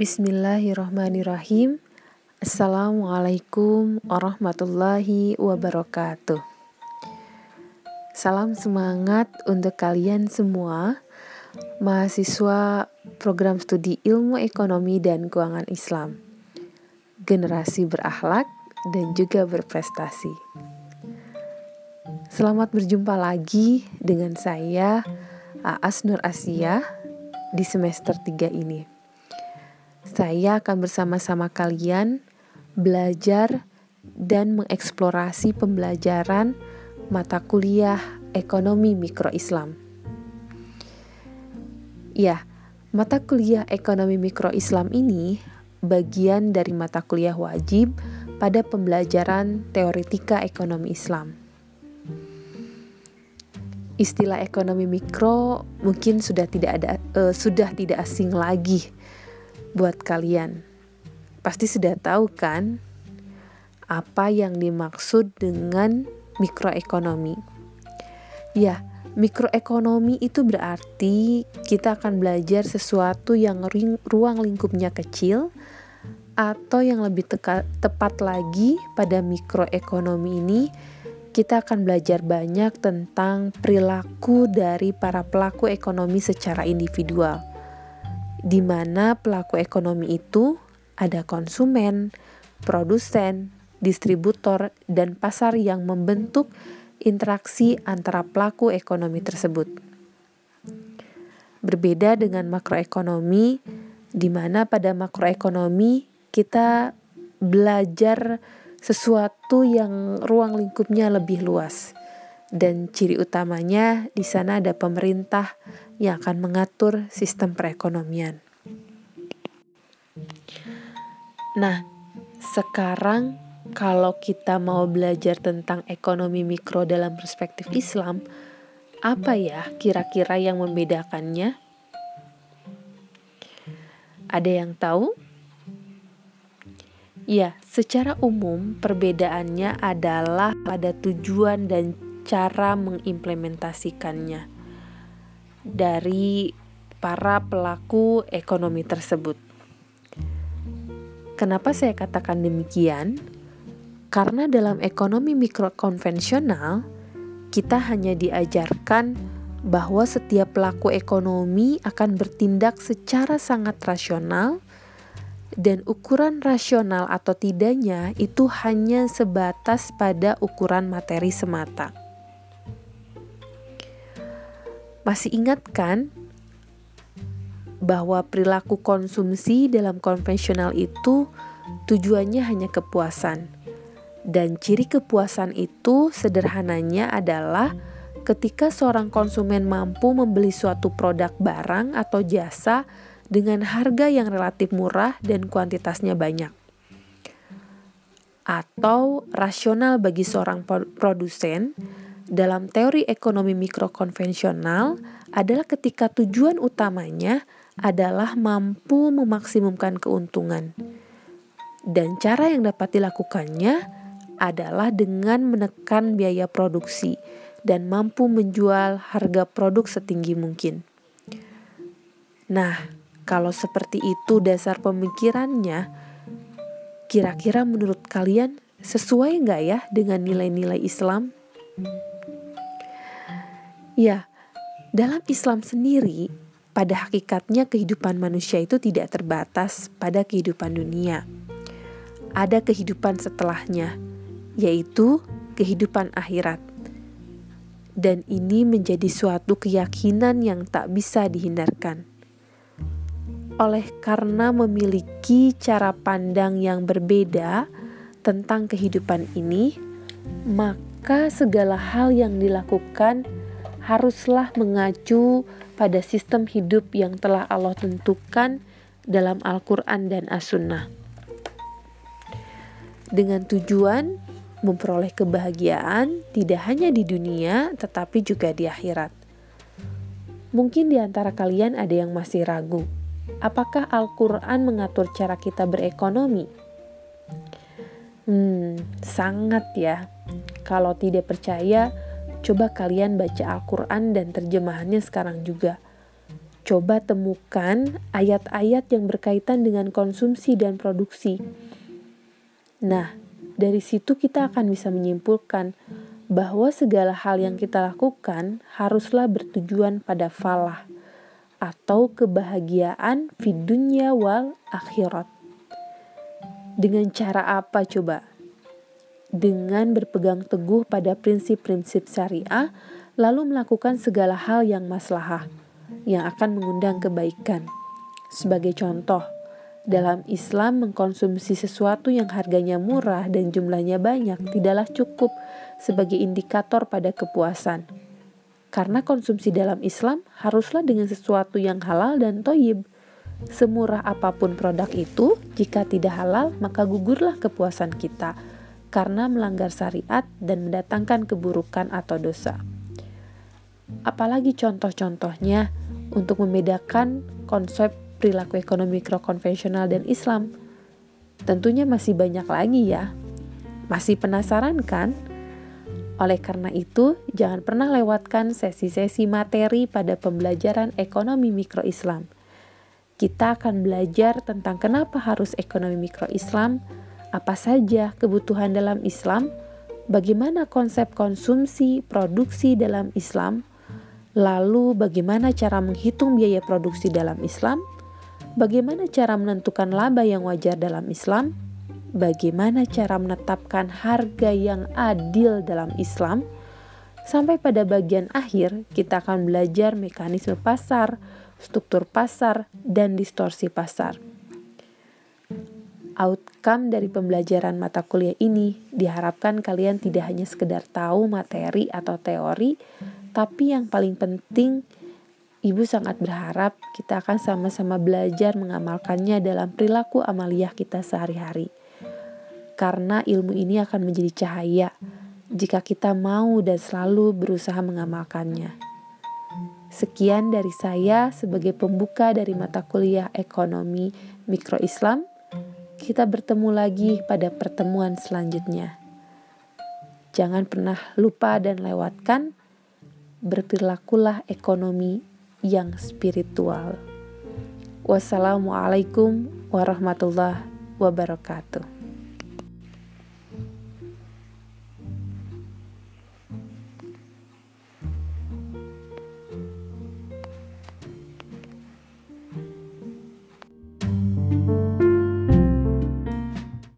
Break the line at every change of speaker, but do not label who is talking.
Bismillahirrahmanirrahim. Assalamualaikum warahmatullahi wabarakatuh. Salam semangat untuk kalian semua, mahasiswa program studi Ilmu Ekonomi dan Keuangan Islam, generasi berakhlak dan juga berprestasi. Selamat berjumpa lagi dengan saya, Aas Nur Asia, di semester 3 ini. Saya akan bersama-sama kalian belajar dan mengeksplorasi pembelajaran mata kuliah Ekonomi Mikro Islam. Ya, mata kuliah Ekonomi Mikro Islam ini bagian dari mata kuliah wajib pada pembelajaran teoretika ekonomi Islam. Istilah ekonomi mikro mungkin sudah tidak ada uh, sudah tidak asing lagi buat kalian. Pasti sudah tahu kan apa yang dimaksud dengan mikroekonomi. Ya, mikroekonomi itu berarti kita akan belajar sesuatu yang ring, ruang lingkupnya kecil atau yang lebih teka, tepat lagi pada mikroekonomi ini kita akan belajar banyak tentang perilaku dari para pelaku ekonomi secara individual di mana pelaku ekonomi itu ada konsumen, produsen, distributor, dan pasar yang membentuk interaksi antara pelaku ekonomi tersebut. Berbeda dengan makroekonomi, di mana pada makroekonomi kita belajar sesuatu yang ruang lingkupnya lebih luas. Dan ciri utamanya di sana ada pemerintah yang akan mengatur sistem perekonomian. Nah, sekarang kalau kita mau belajar tentang ekonomi mikro dalam perspektif Islam, apa ya kira-kira yang membedakannya? Ada yang tahu? Ya, secara umum perbedaannya adalah pada tujuan dan cara mengimplementasikannya dari para pelaku ekonomi tersebut. Kenapa saya katakan demikian? Karena dalam ekonomi mikro konvensional, kita hanya diajarkan bahwa setiap pelaku ekonomi akan bertindak secara sangat rasional dan ukuran rasional atau tidaknya itu hanya sebatas pada ukuran materi semata. Masih ingat kan bahwa perilaku konsumsi dalam konvensional itu tujuannya hanya kepuasan. Dan ciri kepuasan itu sederhananya adalah ketika seorang konsumen mampu membeli suatu produk barang atau jasa dengan harga yang relatif murah dan kuantitasnya banyak. Atau rasional bagi seorang produsen dalam teori ekonomi mikro konvensional adalah ketika tujuan utamanya adalah mampu memaksimumkan keuntungan. Dan cara yang dapat dilakukannya adalah dengan menekan biaya produksi dan mampu menjual harga produk setinggi mungkin. Nah, kalau seperti itu dasar pemikirannya, kira-kira menurut kalian sesuai nggak ya dengan nilai-nilai Islam? Ya, dalam Islam sendiri, pada hakikatnya kehidupan manusia itu tidak terbatas pada kehidupan dunia. Ada kehidupan setelahnya, yaitu kehidupan akhirat. Dan ini menjadi suatu keyakinan yang tak bisa dihindarkan. Oleh karena memiliki cara pandang yang berbeda tentang kehidupan ini, maka segala hal yang dilakukan haruslah mengacu pada sistem hidup yang telah Allah tentukan dalam Al-Quran dan As-Sunnah. Dengan tujuan memperoleh kebahagiaan tidak hanya di dunia tetapi juga di akhirat. Mungkin di antara kalian ada yang masih ragu, apakah Al-Quran mengatur cara kita berekonomi? Hmm, sangat ya. Kalau tidak percaya, Coba kalian baca Al-Quran dan terjemahannya sekarang juga. Coba temukan ayat-ayat yang berkaitan dengan konsumsi dan produksi. Nah, dari situ kita akan bisa menyimpulkan bahwa segala hal yang kita lakukan haruslah bertujuan pada falah atau kebahagiaan di dunia wal akhirat. Dengan cara apa coba? Dengan berpegang teguh pada prinsip-prinsip syariah, lalu melakukan segala hal yang maslahah yang akan mengundang kebaikan. Sebagai contoh, dalam Islam mengkonsumsi sesuatu yang harganya murah dan jumlahnya banyak tidaklah cukup sebagai indikator pada kepuasan. Karena konsumsi dalam Islam haruslah dengan sesuatu yang halal dan toyib. Semurah apa pun produk itu, jika tidak halal maka gugurlah kepuasan kita karena melanggar syariat dan mendatangkan keburukan atau dosa. Apalagi contoh-contohnya untuk membedakan konsep perilaku ekonomi mikro konvensional dan Islam. Tentunya masih banyak lagi ya. Masih penasaran kan? Oleh karena itu, jangan pernah lewatkan sesi-sesi materi pada pembelajaran ekonomi mikro Islam. Kita akan belajar tentang kenapa harus ekonomi mikro Islam, apa saja kebutuhan dalam Islam, bagaimana konsep konsumsi produksi dalam Islam, Lalu, bagaimana cara menghitung biaya produksi dalam Islam? Bagaimana cara menentukan laba yang wajar dalam Islam? Bagaimana cara menetapkan harga yang adil dalam Islam? Sampai pada bagian akhir, kita akan belajar mekanisme pasar, struktur pasar, dan distorsi pasar. Outcome dari pembelajaran mata kuliah ini diharapkan kalian tidak hanya sekedar tahu materi atau teori, tapi yang paling penting, Ibu sangat berharap kita akan sama-sama belajar mengamalkannya dalam perilaku amaliyah kita sehari-hari. Karena ilmu ini akan menjadi cahaya jika kita mau dan selalu berusaha mengamalkannya. Sekian dari saya sebagai pembuka dari mata kuliah Ekonomi Mikro Islam. Kita bertemu lagi pada pertemuan selanjutnya. Jangan pernah lupa dan lewatkan berperilakulah ekonomi yang spiritual. Wassalamualaikum warahmatullahi wabarakatuh.